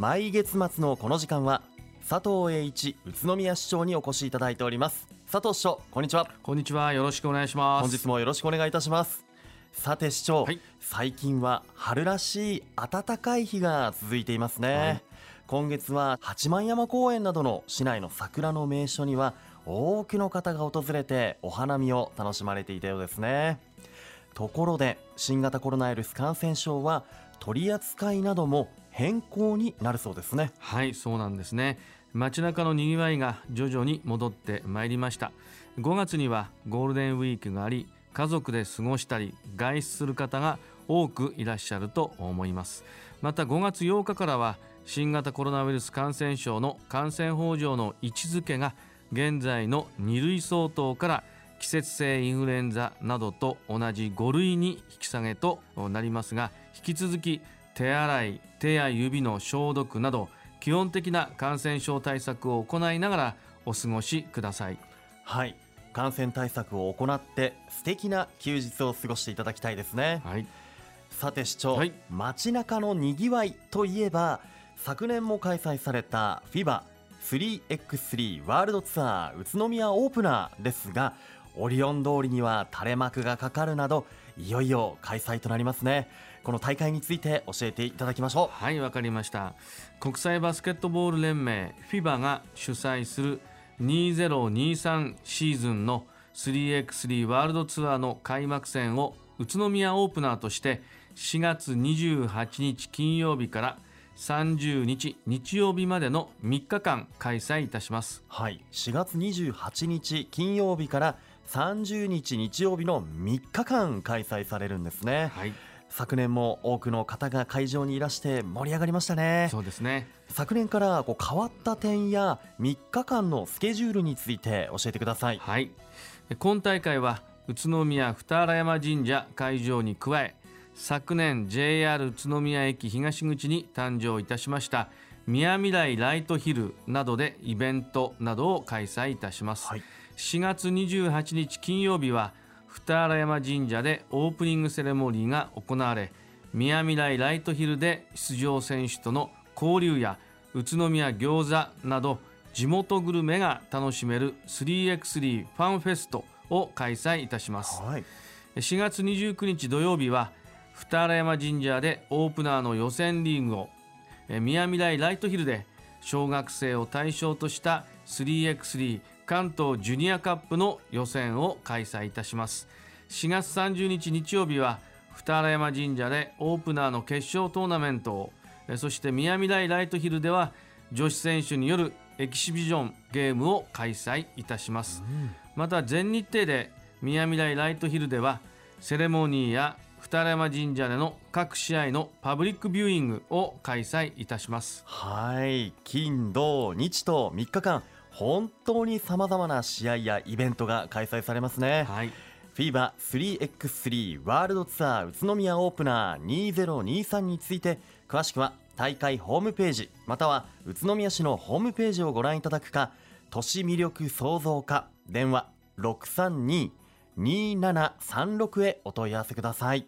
毎月末のこの時間は佐藤栄一宇都宮市長にお越しいただいております。佐藤市長こんにちは。こんにちは。よろしくお願いします。本日もよろしくお願いいたします。さて市長、はい。最近は春らしい暖かい日が続いていますね、はい。今月は八幡山公園などの市内の桜の名所には多くの方が訪れてお花見を楽しまれていたようですね。ところで新型コロナウイルス感染症は取り扱いなども変更になるそうですね。はいそうなんですね。街中のにぎわいが徐々に戻ってまいりました。5月にはゴールデンウィークがあり家族で過ごしたり外出する方が多くいらっしゃると思います。また5月8日からは新型コロナウイルス感染症の感染法上の位置づけが現在の2類相当から季節性インフルエンザなどと同じ5類に引き下げとなりますが引き続き手洗い手や指の消毒など基本的な感染症対策を行いながらお過ごしください。はい。感染対策を行って素敵な休日を過ごしていただきたいですね。はい。さて市長、はい。街中のにぎわいといえば昨年も開催された FIBA3x3 ワールドツアー宇都宮オープナーですがオリオン通りには垂れ幕がかかるなどいよいよ開催となりますね。この大会について教えていただきましょはいわかりました。国際バスケットボール連盟 FIBA が主催する2023シーズンの 3x3 ワールドツアーの開幕戦を宇都宮オープナーとして4月28日金曜日から30日日曜日までの3日間開催いたします。うはい4月28日金曜日から30日日曜日の3日間開催されるんですね。はい。昨年も多くの方が会場にいらして盛り上がりましたね。そうですね。昨年からこう変わった点や3日間のスケジュールについて教えてください。はい。今大会は宇都宮二荒山神社会場に加え昨年 JR 宇都宮駅東口に誕生いたしました宮未来ライトヒルなどでイベントなどを開催いたします、はい4月28日金曜日は二荒山神社でオープニングセレモニーが行われ宮未来ライトヒルで出場選手との交流や宇都宮餃子など地元グルメが楽しめる 3x3 ファンフェストを開催いたします。はい。4月29日土曜日は二荒山神社でオープナーの予選リーグをえー宮未来ライトヒルで小学生を対象とした 3x3 関東ジュニアカップの予選を開催いたします。4月30日日曜日は二荒山神社でオープナーの決勝トーナメントをえーそして宮未来ライトヒルでは女子選手によるエキシビジョンゲームを開催いたします、また全日程で宮未来ライトヒルではセレモニーや二荒山神社での各試合のパブリックビューイングを開催いたします。はい。金土日と3日間本当にさまざまな試合やイベントが開催されますね。はい。FIBA3x3 ワールドツアー宇都宮オープナー2023について詳しくは大会ホームページまたは宇都宮市のホームページをご覧いただくか都市魅力創造課電話632-2736へお問い合わせください。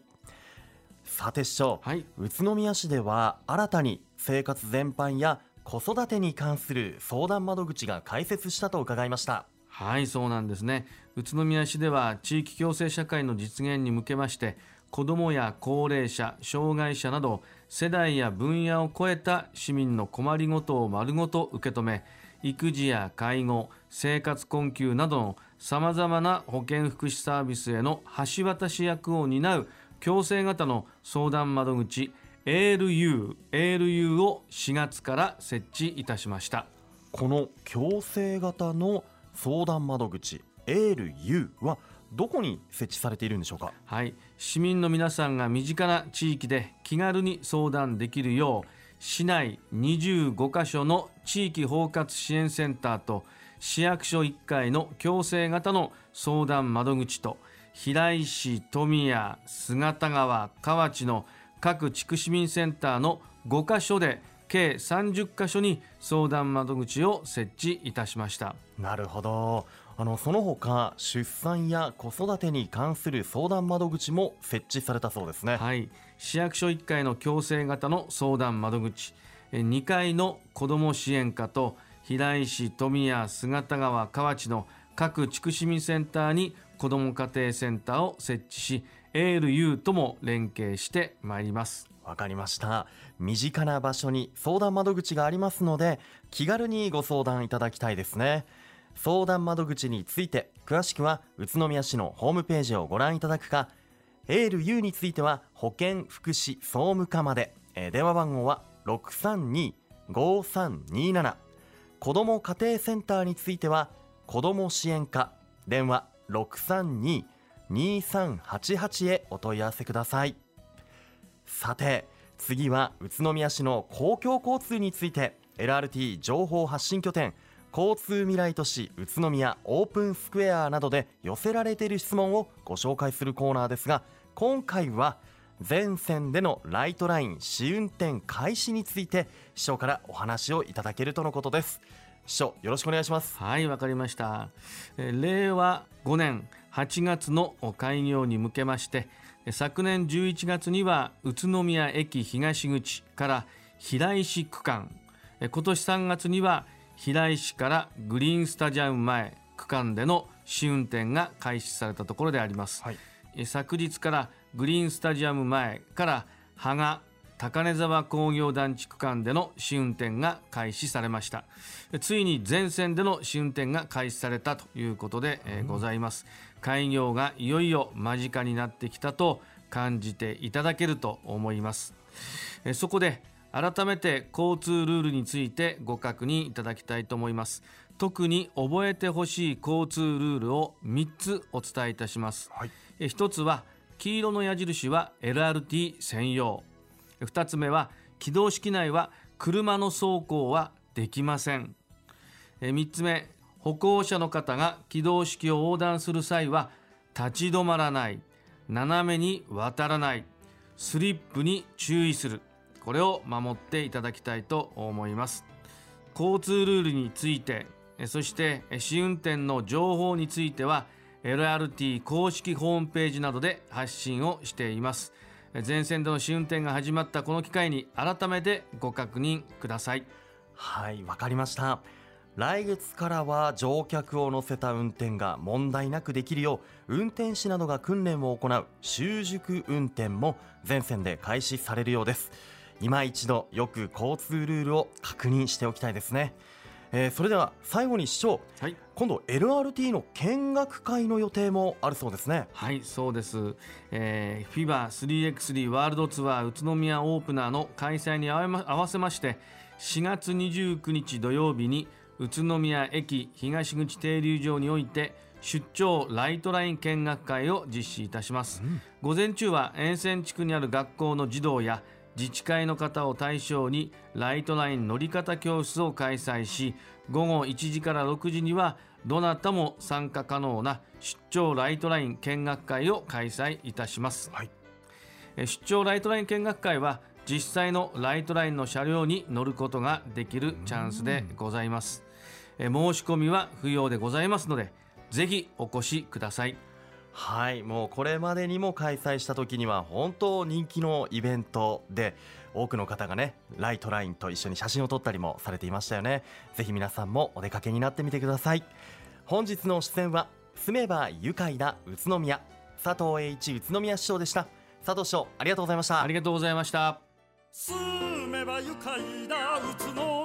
さて市長、はい。宇都宮市では新たに生活全般や子育てに関する相談窓口が開設したと伺いました。はいそうなんですね。宇都宮市では地域共生社会の実現に向けまして子どもや高齢者障害者など世代や分野を超えた市民の困りごとを丸ごと受け止め育児や介護生活困窮などのさまざまな保健福祉サービスへの橋渡し役を担う共生型の相談窓口 ALU, ALU を4月から設置いたしました。この共生型の相談窓口 ALU はどこに設置されているんでしょうか？はい、市民の皆さんが身近な地域で気軽に相談できるよう市内25カ所の地域包括支援センターと市役所1階の共生型の相談窓口と平井市、富谷、姿川、河内の各地区市民センターの5カ所で計30カ所に相談窓口を設置いたしました。なるほど。あのその他出産や子育てに関する相談窓口も設置されたそうですね。はい、市役所1階の強制型の相談窓口。2階の子ども支援課と平石富谷姿川河内の各地区市民センターに子ども家庭センターを設置しエール U とも連携してまいります。わかりました。身近な場所に相談窓口がありますので気軽にご相談いただきたいですね。相談窓口について詳しくは宇都宮市のホームページをご覧いただくかエール U については保健福祉総務課まで、えー、電話番号は632-5327子ども家庭センターについては子ども支援課電話632-2388へお問い合わせください。さて次は宇都宮市の公共交通について LRT 情報発信拠点交通未来都市宇都宮オープンスクエアなどで寄せられている質問をご紹介するコーナーですが今回は全線でのライトライン試運転開始について市長からお話をいただけるとのことです。市長よろしくお願いします。はいわかりました。令和5年8月の開業に向けまして昨年11月には宇都宮駅東口から平石区間今年3月には平石からグリーンスタジアム前区間での試運転が開始されたところであります、はい、昨日からグリーンスタジアム前から芳賀高根沢工業団地区間での試運転が開始されました。ついに全線での試運転が開始されたということで、えー、ございます。開業がいよいよ間近になってきたと感じていただけると思います。そこで改めて交通ルールについてご確認いただきたいと思います。特に覚えてほしい交通ルールを3つお伝えいたします、はい、1つは黄色の矢印は LRT 専用2つ目は軌道式内は車の走行はできません。3つ目歩行者の方が軌道式を横断する際は立ち止まらない。斜めに渡らない。スリップに注意する。これを守っていただきたいと思います。交通ルールについてそして試運転の情報については LRT 公式ホームページなどで発信をしています。全線での試運転が始まったこの機会に改めてご確認ください。はいわかりました。来月からは乗客を乗せた運転が問題なくできるよう運転士などが訓練を行う習熟運転も全線で開始されるようです。今一度よく交通ルールを確認しておきたいですね、えー、それでは最後に市長、はい、今度 LRT の見学会の予定もあるそうですね。はいそうです、えー、FIBA3x3 ワールドツアー宇都宮オープナーの開催に合わせまして4月29日土曜日に宇都宮駅東口停留場において出張ライトライン見学会を実施いたします、うん、午前中は沿線地区にある学校の児童や自治会の方を対象にライトライン乗り方教室を開催し午後1時から6時にはどなたも参加可能な出張ライトライン見学会を開催いたします、はい、出張ライトライン見学会は実際のライトラインの車両に乗ることができるチャンスでございます。申し込みは不要でございますのでぜひお越しくださいはいもうこれまでにも開催した時には本当人気のイベントで多くの方がねライトラインと一緒に写真を撮ったりもされていましたよね。ぜひ皆さんもお出かけになってみてください。本日の出演は住めば愉快な宇都宮。佐藤栄一宇都宮市長でした。佐藤市長ありがとうございました。ありがとうございました。住めば愉快な宇都